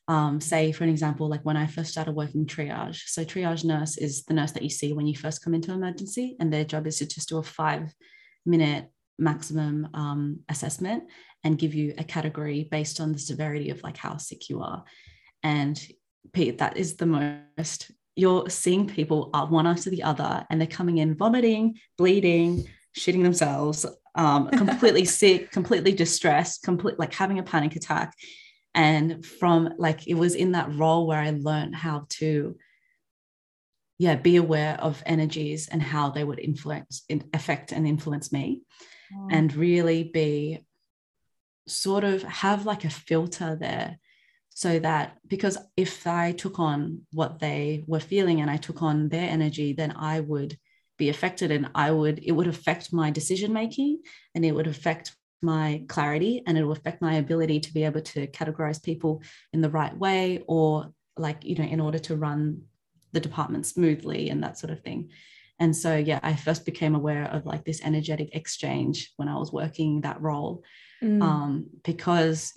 Speaker 3: Um, say for an example like when i first started working triage so triage nurse is the nurse that you see when you first come into emergency and their job is to just do a five minute maximum um, assessment and give you a category based on the severity of like how sick you are. And Pete, that is the most you're seeing people are one after the other and they're coming in vomiting, bleeding, shitting themselves, um, <laughs> completely sick, completely distressed, complete like having a panic attack. And from like it was in that role where I learned how to yeah be aware of energies and how they would influence affect and influence me mm. and really be sort of have like a filter there so that because if i took on what they were feeling and i took on their energy then i would be affected and i would it would affect my decision making and it would affect my clarity and it will affect my ability to be able to categorize people in the right way or like you know in order to run the department smoothly and that sort of thing and so yeah i first became aware of like this energetic exchange when i was working that role mm. um, because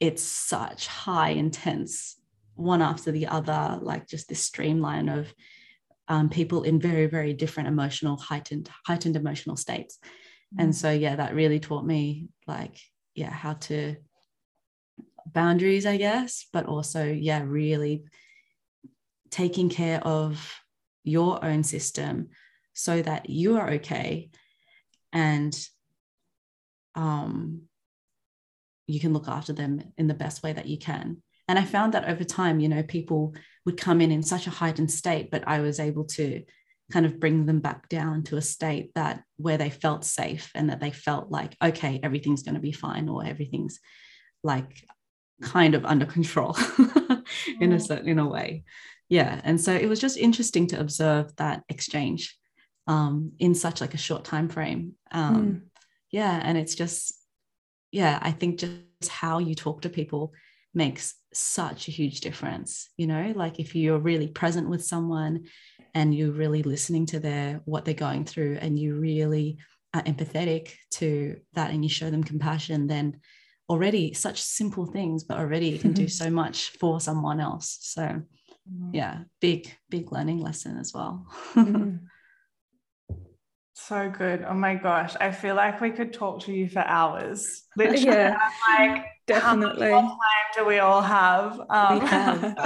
Speaker 3: it's such high intense one after the other like just this streamline of um, people in very very different emotional heightened heightened emotional states mm. and so yeah that really taught me like yeah how to boundaries i guess but also yeah really taking care of your own system so that you are okay and um, you can look after them in the best way that you can. And I found that over time, you know, people would come in in such a heightened state, but I was able to kind of bring them back down to a state that where they felt safe and that they felt like, okay, everything's going to be fine or everything's like kind of under control <laughs> in a certain in a way yeah and so it was just interesting to observe that exchange um, in such like a short time frame. Um, mm. yeah and it's just yeah i think just how you talk to people makes such a huge difference you know? Like if you're really present with someone and you're really listening to their what they're going through and you really are empathetic to that and you show them compassion then already such simple things but already it can do <laughs> so much for someone else. So Mm. yeah big big learning lesson as well. Mm. <laughs>
Speaker 2: so good. Oh my gosh. I feel like we could talk to you for hours. Literally yeah, like
Speaker 1: definitely
Speaker 2: how much time do we all have? Um, we have.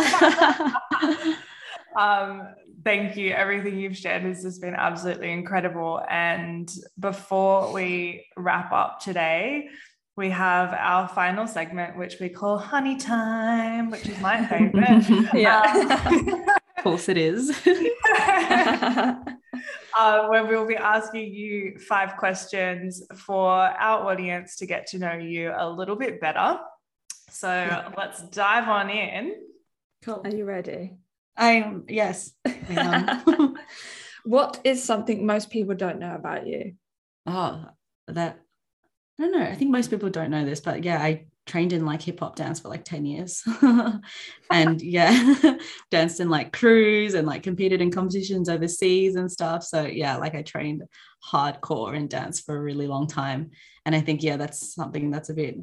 Speaker 2: <laughs> um thank you. Everything you've shared has just been absolutely incredible. And before we wrap up today we have our final segment, which we call Honey Time, which is my <laughs> favorite.
Speaker 3: yeah. Um, <laughs> of course, it is. <laughs>
Speaker 2: uh, where we'll be asking you five questions for our audience to get to know you a little bit better. So yeah. let's dive on in.
Speaker 1: Cool. Are you ready?
Speaker 3: I'm, yes.
Speaker 1: what is something most people don't know about you?
Speaker 3: Oh, that I don't know. I think most people don't know this, but yeah, I trained in like hip hop dance for like 10 years. <laughs> and yeah, <laughs> danced in like crews and like competed in competitions overseas and stuff. So yeah, like I trained hardcore in dance for a really long time. And I think, yeah, that's something that's a bit,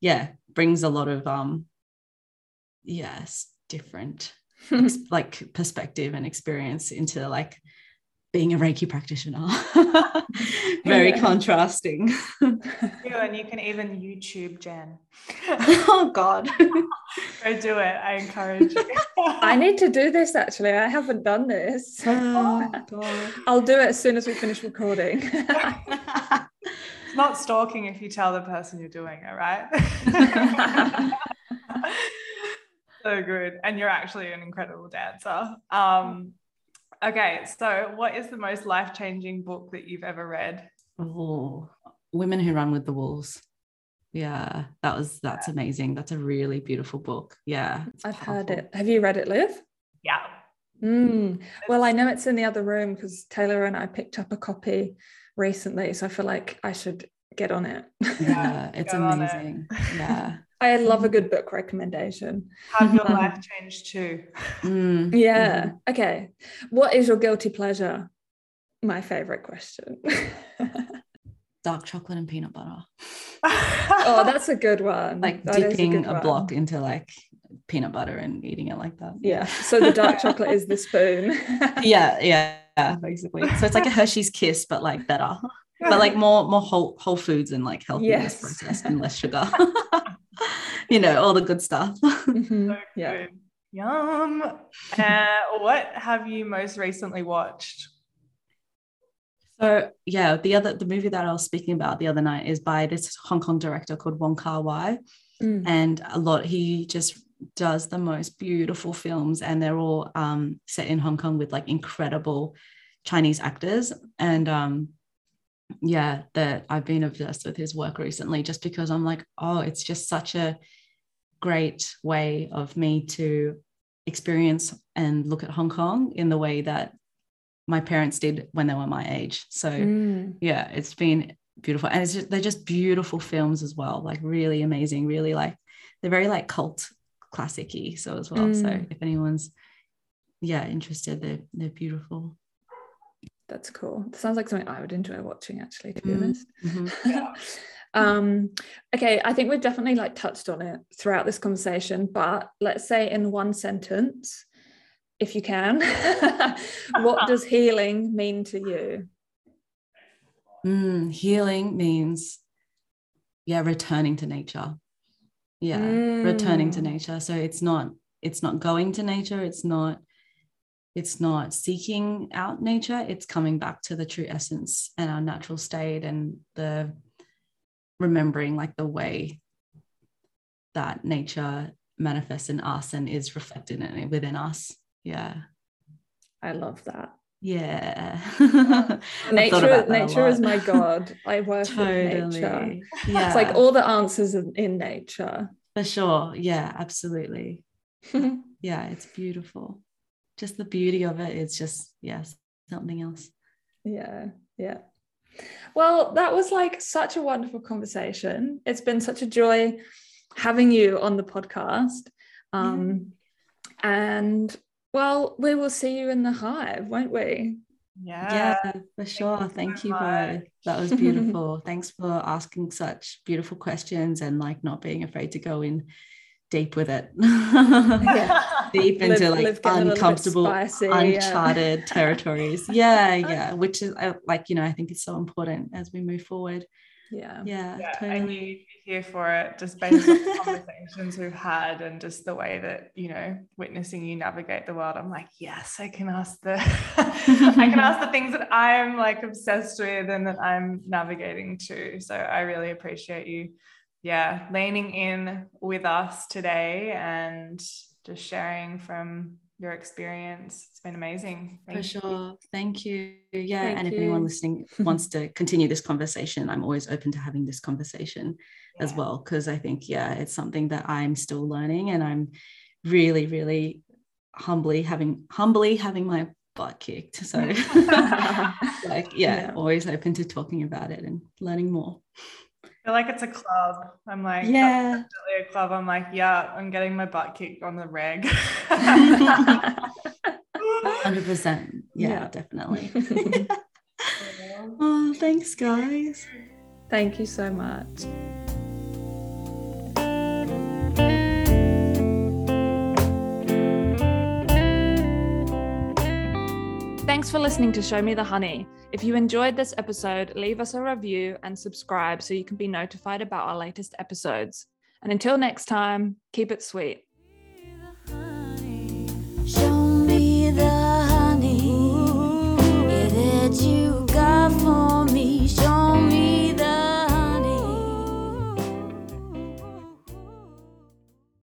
Speaker 3: yeah, brings a lot of um yes different <laughs> like perspective and experience into like being a Reiki practitioner. <laughs> Very yeah. contrasting.
Speaker 2: and you can even YouTube Jenn. <laughs>
Speaker 3: oh God. <laughs>
Speaker 2: Go do it. I encourage you.
Speaker 1: I need to do this actually. I haven't done this. Oh, God. I'll do it as soon as we finish recording.
Speaker 2: it's not stalking if you tell the person you're doing it, right? so good. And you're actually an incredible dancer. Um, Okay, so what is the most life changing book that you've ever read?
Speaker 3: Oh, Women Who Run with the Wolves. Yeah, that was that's amazing. That's a really beautiful book. Yeah,
Speaker 1: I've powerful. heard it. Have you read it, Liv?
Speaker 2: Yeah.
Speaker 1: Mm. Well, I know it's in the other room because Taylor and I picked up a copy recently, so I feel like I should get on it.
Speaker 3: Yeah, <laughs> it's amazing. It. Yeah. <laughs>
Speaker 1: I love a good book recommendation.
Speaker 2: Have your life changed too?
Speaker 1: Mm. <laughs> Yeah. Mm-hmm. Okay. What is your guilty pleasure? My favorite question. <laughs>
Speaker 3: Dark chocolate and peanut butter.
Speaker 1: oh, that's a good one.
Speaker 3: Like that dipping a, a block into like peanut butter and eating it like that.
Speaker 1: Yeah. So the dark <laughs> chocolate is the spoon.
Speaker 3: yeah, yeah, yeah, basically. So it's like a Hershey's kiss, but like better. But like more more whole whole foods and like healthy yes. processed and less sugar. You know, all the good stuff. <laughs>
Speaker 1: Mm-hmm. So yeah. Good.
Speaker 2: Yum. Uh, what have you most recently watched?
Speaker 3: So yeah, the other the movie that I was speaking about the other night is by this Hong Kong director called Wong Kar Wai, mm. and a lot he just does the most beautiful films, and they're all um, set in Hong Kong with like incredible Chinese actors, and um, yeah, that I've been obsessed with his work recently just because I'm like, oh, it's just such a great way of me to experience and look at Hong Kong in the way that my parents did when they were my age. So mm. yeah, it's been beautiful. And it's just, they're just beautiful films as well, like really amazing, really like they're very like cult classicy so as well. Mm. So if anyone's yeah interested, they're they're beautiful
Speaker 1: that's cool. It sounds like something I would enjoy watching, actually, to be mm-hmm. honest. Mm-hmm. <laughs> um, okay, I think we've definitely like touched on it throughout this conversation, but let's say in one sentence, if you can, <laughs> what does <laughs> healing mean to you?
Speaker 3: Mm, healing means, yeah, returning to nature. Yeah, mm. returning to nature. So it's not it's not going to nature. It's not it's not seeking out nature it's coming back to the true essence and our natural state and the remembering like the way that nature manifests in us and is reflected in it within us. Yeah.
Speaker 1: I love that.
Speaker 3: Yeah. <laughs>
Speaker 1: Nature nature is my god. I <laughs> work totally. with nature. Yeah. It's like all the answers in nature.
Speaker 3: For sure. Yeah absolutely. <laughs> Yeah it's beautiful just the beauty of it. it is just yes something else.
Speaker 1: Yeah yeah. Well that was like such a wonderful conversation. It's been such a joy having you on the podcast. Um yeah. and well we will see you in the hive won't
Speaker 2: we?
Speaker 3: Yeah. Yeah for sure. thank, thank you, both. That was beautiful. <laughs> Thanks for asking such beautiful questions and like not being afraid to go in deep with it yeah. <laughs> deep into live, like uncomfortable spicy, uncharted yeah. <laughs> territories yeah yeah <laughs> which is uh, like you know i think it's so important as we move forward
Speaker 1: yeah
Speaker 3: yeah, yeah totally.
Speaker 2: and you here for it just based on the conversations we've had and just the way that you know witnessing you navigate the world i'm like yes i can ask the i can ask the things that i'm like obsessed with and that i'm navigating too so i really appreciate you yeah, leaning in with us today and just sharing from your experience. It's been amazing.
Speaker 3: Thank For sure. You. Thank you. Yeah. Thank and if anyone <laughs> listening wants to continue this conversation, I'm always open to having this conversation yeah. as well. Cause I think, yeah, it's something that I'm still learning and I'm really, really humbly having humbly having my butt kicked. So <laughs> <laughs> like, yeah, yeah, always open to talking about it and learning more
Speaker 2: feel like it's a club. I'm like,
Speaker 3: yeah,
Speaker 2: definitely a club. I'm like, yeah, I'm getting my butt kicked on the reg. <laughs>
Speaker 3: Hundred percent. Yeah, yeah, definitely. <laughs> <laughs> oh, thanks, guys.
Speaker 1: Thank you so much. Thanks for listening to Show Me the Honey. If you enjoyed this episode, leave us a review and subscribe so you can be notified about our latest episodes. And until next time, keep it sweet.
Speaker 4: Show me the honey. That you got for me. Show me.